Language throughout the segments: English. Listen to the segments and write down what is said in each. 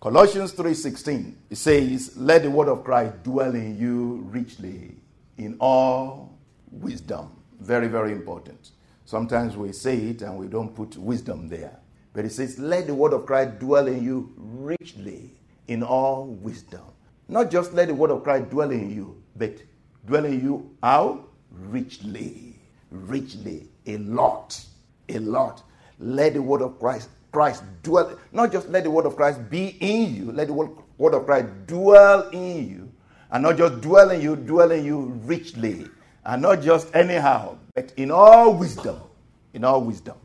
Colossians 3:16 it says let the word of Christ dwell in you richly in all wisdom. Very very important. Sometimes we say it and we don't put wisdom there but it says let the word of Christ dwell in you richly in all wisdom. Not just let the word of Christ dwell in you but dwell in you how? Richly. Richly. A lot. A lot. Let the word of Christ Christ dwell, not just let the word of Christ be in you, let the word of Christ dwell in you, and not just dwell in you, dwell in you richly, and not just anyhow, but in all wisdom, in all wisdom,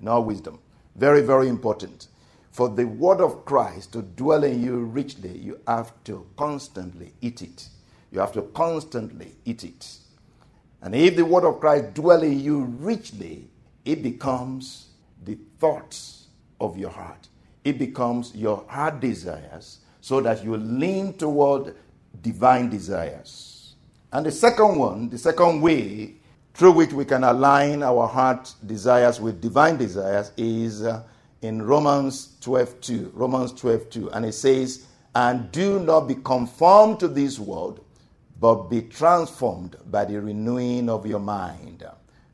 in all wisdom. Very, very important. For the word of Christ to dwell in you richly, you have to constantly eat it. You have to constantly eat it. And if the word of Christ dwell in you richly, it becomes the thoughts of your heart. It becomes your heart desires so that you lean toward divine desires. And the second one, the second way through which we can align our heart desires with divine desires is uh, in Romans 12:2. Romans 12:2 and it says, "And do not be conformed to this world, but be transformed by the renewing of your mind."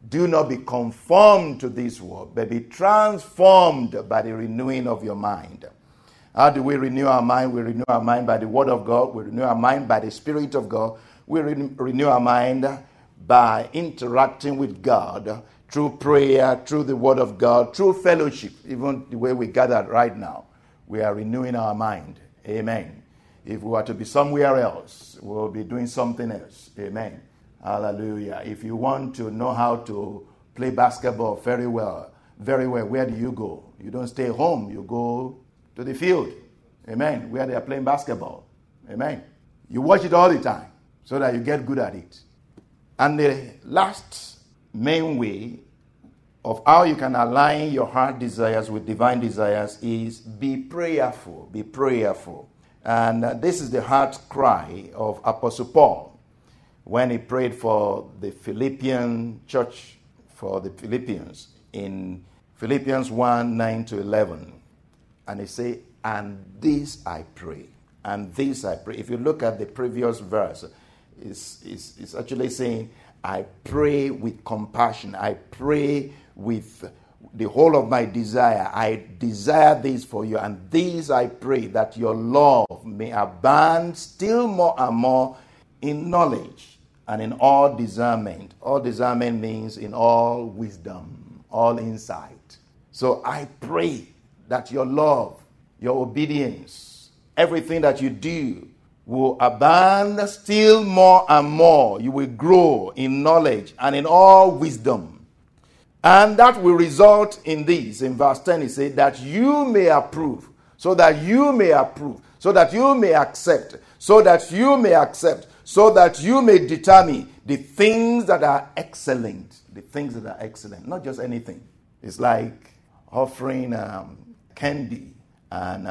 Do not be conformed to this world, but be transformed by the renewing of your mind. How do we renew our mind? We renew our mind by the Word of God. We renew our mind by the Spirit of God. We re- renew our mind by interacting with God through prayer, through the Word of God, through fellowship, even the way we gather right now. We are renewing our mind. Amen. If we were to be somewhere else, we'll be doing something else. Amen. Hallelujah. If you want to know how to play basketball very well, very well, where do you go? You don't stay home, you go to the field. Amen. Where they are playing basketball. Amen. You watch it all the time so that you get good at it. And the last main way of how you can align your heart desires with divine desires is be prayerful. Be prayerful. And uh, this is the heart cry of Apostle Paul when he prayed for the Philippian church, for the Philippians, in Philippians 1 9 to 11. And he said, And this I pray, and this I pray. If you look at the previous verse, it's, it's, it's actually saying, I pray with compassion. I pray with the whole of my desire. I desire this for you, and this I pray that your love may abound still more and more in knowledge and in all discernment. All discernment means in all wisdom, all insight. So I pray that your love, your obedience, everything that you do will abound still more and more. You will grow in knowledge and in all wisdom. And that will result in this. In verse 10, he said, that you may approve, so that you may approve, so that you may accept, so that you may accept so that you may determine the things that are excellent. The things that are excellent, not just anything. It's like offering um, candy and uh,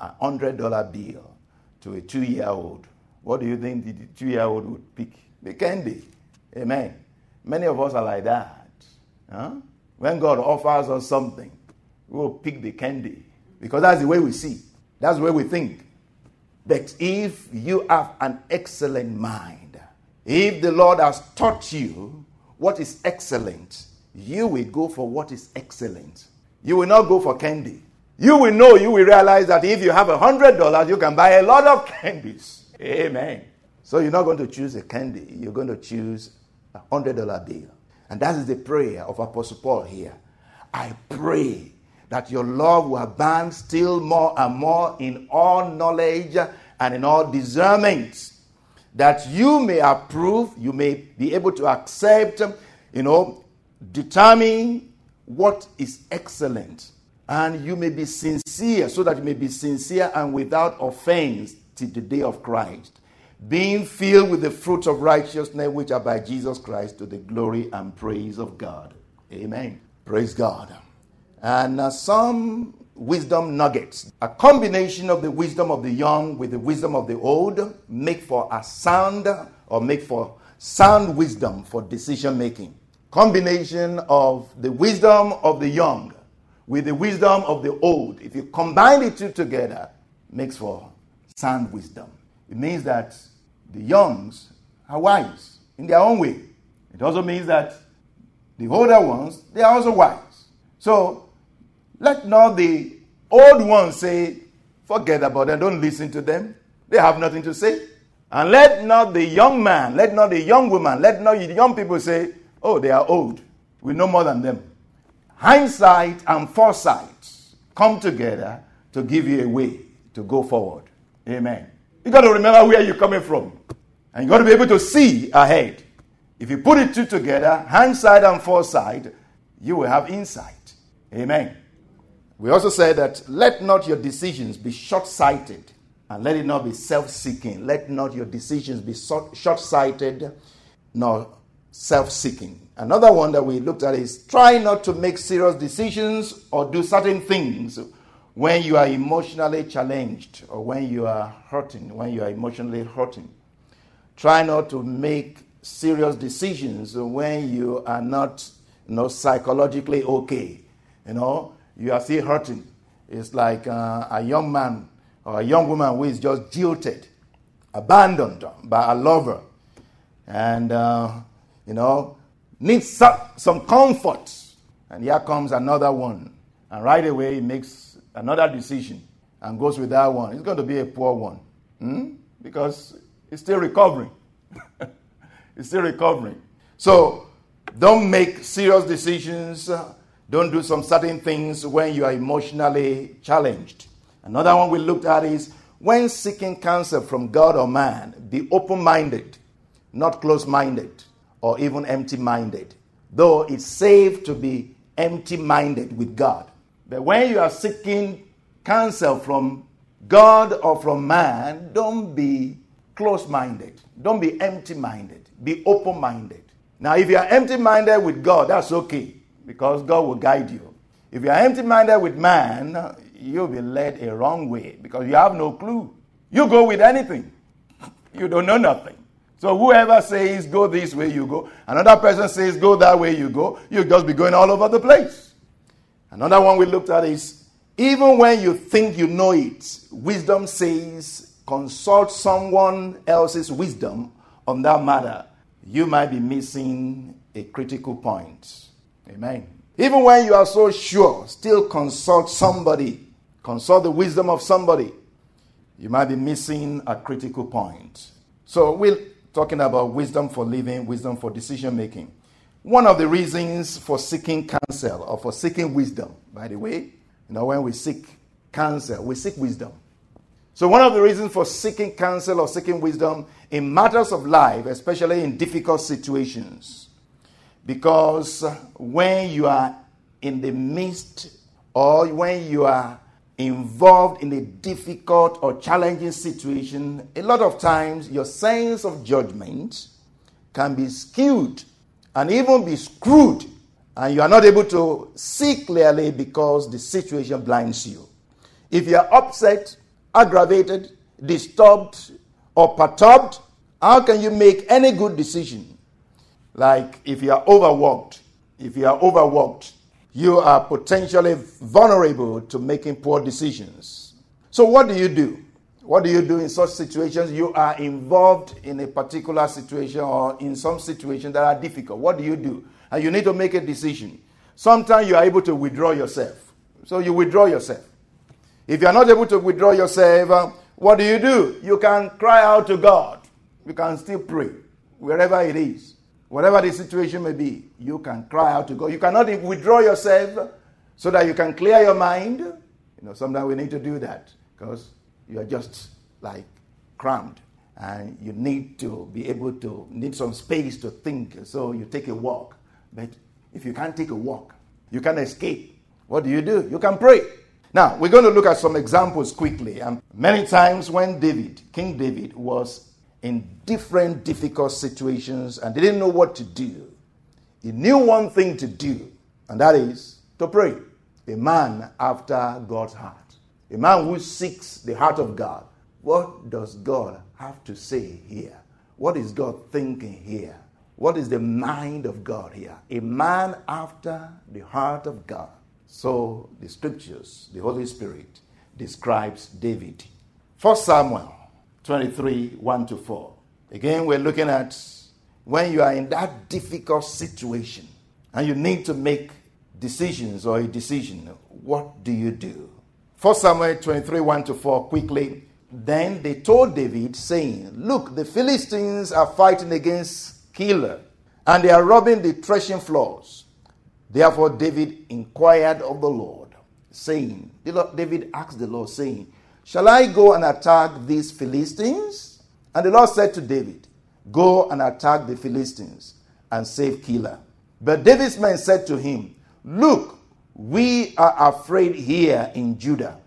a hundred dollar bill to a two year old. What do you think the two year old would pick? The candy. Amen. Many of us are like that. Huh? When God offers us something, we will pick the candy because that's the way we see. That's the way we think. But if you have an excellent mind, if the Lord has taught you what is excellent, you will go for what is excellent. You will not go for candy. You will know, you will realize that if you have a hundred dollars, you can buy a lot of candies. Amen. So you're not going to choose a candy, you're going to choose a hundred dollar bill. And that is the prayer of Apostle Paul here. I pray that your love will abound still more and more in all knowledge and in all discernment, that you may approve, you may be able to accept, you know, determine what is excellent. and you may be sincere, so that you may be sincere and without offense till the day of Christ, being filled with the fruits of righteousness which are by Jesus Christ to the glory and praise of God. Amen. Praise God. And uh, some wisdom nuggets. A combination of the wisdom of the young with the wisdom of the old make for a sound or make for sound wisdom for decision making. Combination of the wisdom of the young with the wisdom of the old. If you combine the two together, makes for sound wisdom. It means that the youngs are wise in their own way. It also means that the older ones, they are also wise. So let not the old ones say, forget about them, don't listen to them. They have nothing to say. And let not the young man, let not the young woman, let not the young people say, oh, they are old. We know more than them. Hindsight and foresight come together to give you a way to go forward. Amen. You got to remember where you're coming from. And you got to be able to see ahead. If you put it two together, hindsight and foresight, you will have insight. Amen. We also said that let not your decisions be short sighted and let it not be self seeking. Let not your decisions be short sighted nor self seeking. Another one that we looked at is try not to make serious decisions or do certain things when you are emotionally challenged or when you are hurting, when you are emotionally hurting. Try not to make serious decisions when you are not you know, psychologically okay. You know, you are still hurting. It's like uh, a young man or a young woman who is just jilted, abandoned by a lover, and, uh, you know, needs some, some comfort. And here comes another one. And right away, he makes another decision and goes with that one. It's going to be a poor one hmm? because he's still recovering. he's still recovering. So don't make serious decisions. Don't do some certain things when you are emotionally challenged. Another one we looked at is when seeking counsel from God or man, be open minded, not close minded or even empty minded. Though it's safe to be empty minded with God. But when you are seeking counsel from God or from man, don't be close minded. Don't be empty minded. Be open minded. Now, if you are empty minded with God, that's okay because God will guide you. If you are empty minded with man, you'll be led a wrong way because you have no clue. You go with anything, you don't know nothing. So whoever says go this way, you go. Another person says go that way, you go. You'll just be going all over the place. Another one we looked at is even when you think you know it, wisdom says consult someone else's wisdom on that matter. You might be missing a critical point. Amen. Even when you are so sure, still consult somebody. Consult the wisdom of somebody. You might be missing a critical point. So, we're talking about wisdom for living, wisdom for decision making. One of the reasons for seeking counsel or for seeking wisdom, by the way, you know, when we seek counsel, we seek wisdom. So, one of the reasons for seeking counsel or seeking wisdom in matters of life, especially in difficult situations, because when you are in the midst or when you are involved in a difficult or challenging situation, a lot of times your sense of judgment can be skewed and even be screwed, and you are not able to see clearly because the situation blinds you. If you are upset, aggravated, disturbed, or perturbed, how can you make any good decision? Like if you are overworked, if you are overworked, you are potentially vulnerable to making poor decisions. So, what do you do? What do you do in such situations? You are involved in a particular situation or in some situation that are difficult. What do you do? And you need to make a decision. Sometimes you are able to withdraw yourself. So, you withdraw yourself. If you are not able to withdraw yourself, uh, what do you do? You can cry out to God. You can still pray wherever it is. Whatever the situation may be, you can cry out to God. You cannot withdraw yourself so that you can clear your mind. You know, sometimes we need to do that because you are just like crammed and you need to be able to need some space to think. So you take a walk. But if you can't take a walk, you can't escape. What do you do? You can pray. Now, we're going to look at some examples quickly. And many times when David, King David, was in different difficult situations and they didn't know what to do, he knew one thing to do, and that is to pray. A man after God's heart. A man who seeks the heart of God. What does God have to say here? What is God thinking here? What is the mind of God here? A man after the heart of God. So the scriptures, the Holy Spirit, describes David. 1 Samuel 23 1 to 4. Again, we're looking at when you are in that difficult situation and you need to make decisions or a decision, what do you do? 1 Samuel 23 1 to 4, quickly. Then they told David, saying, Look, the Philistines are fighting against Keilah, and they are robbing the threshing floors. Therefore, David inquired of the Lord, saying, David asked the Lord, saying, Shall I go and attack these Philistines? And the Lord said to David, Go and attack the Philistines and save Keilah. But David's men said to him, Look, we are afraid here in Judah.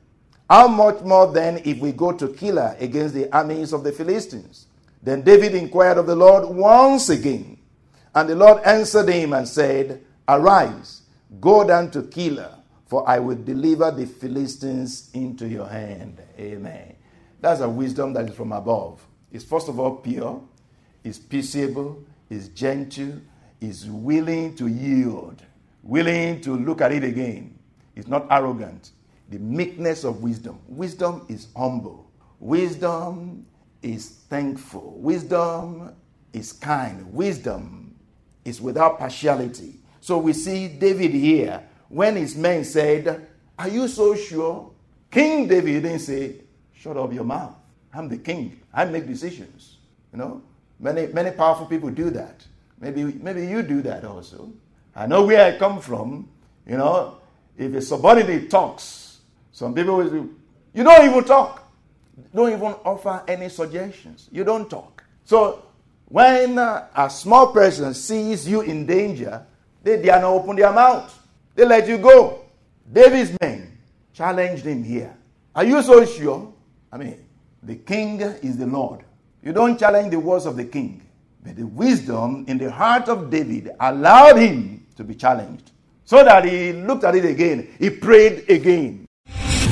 How much more then if we go to Keilah against the armies of the Philistines? Then David inquired of the Lord once again. And the Lord answered him and said, Arise, go down to Keilah, for I will deliver the Philistines into your hand. Amen. That's a wisdom that is from above. It's first of all pure, it's peaceable, it's gentle, it's willing to yield, willing to look at it again. It's not arrogant. The meekness of wisdom. Wisdom is humble. Wisdom is thankful. Wisdom is kind. Wisdom is without partiality. So we see David here when his men said, Are you so sure? King David didn't say, Shut up your mouth. I'm the king. I make decisions. You know, many many powerful people do that. Maybe maybe you do that also. I know where I come from. You know, if a subordinate talks, some people will say, You don't even talk. Don't even offer any suggestions. You don't talk. So when uh, a small person sees you in danger, they dare not open their mouth. They let you go. David's men challenged him here. Are you so sure? I mean, the king is the Lord. You don't challenge the words of the king. But the wisdom in the heart of David allowed him to be challenged. So that he looked at it again. He prayed again.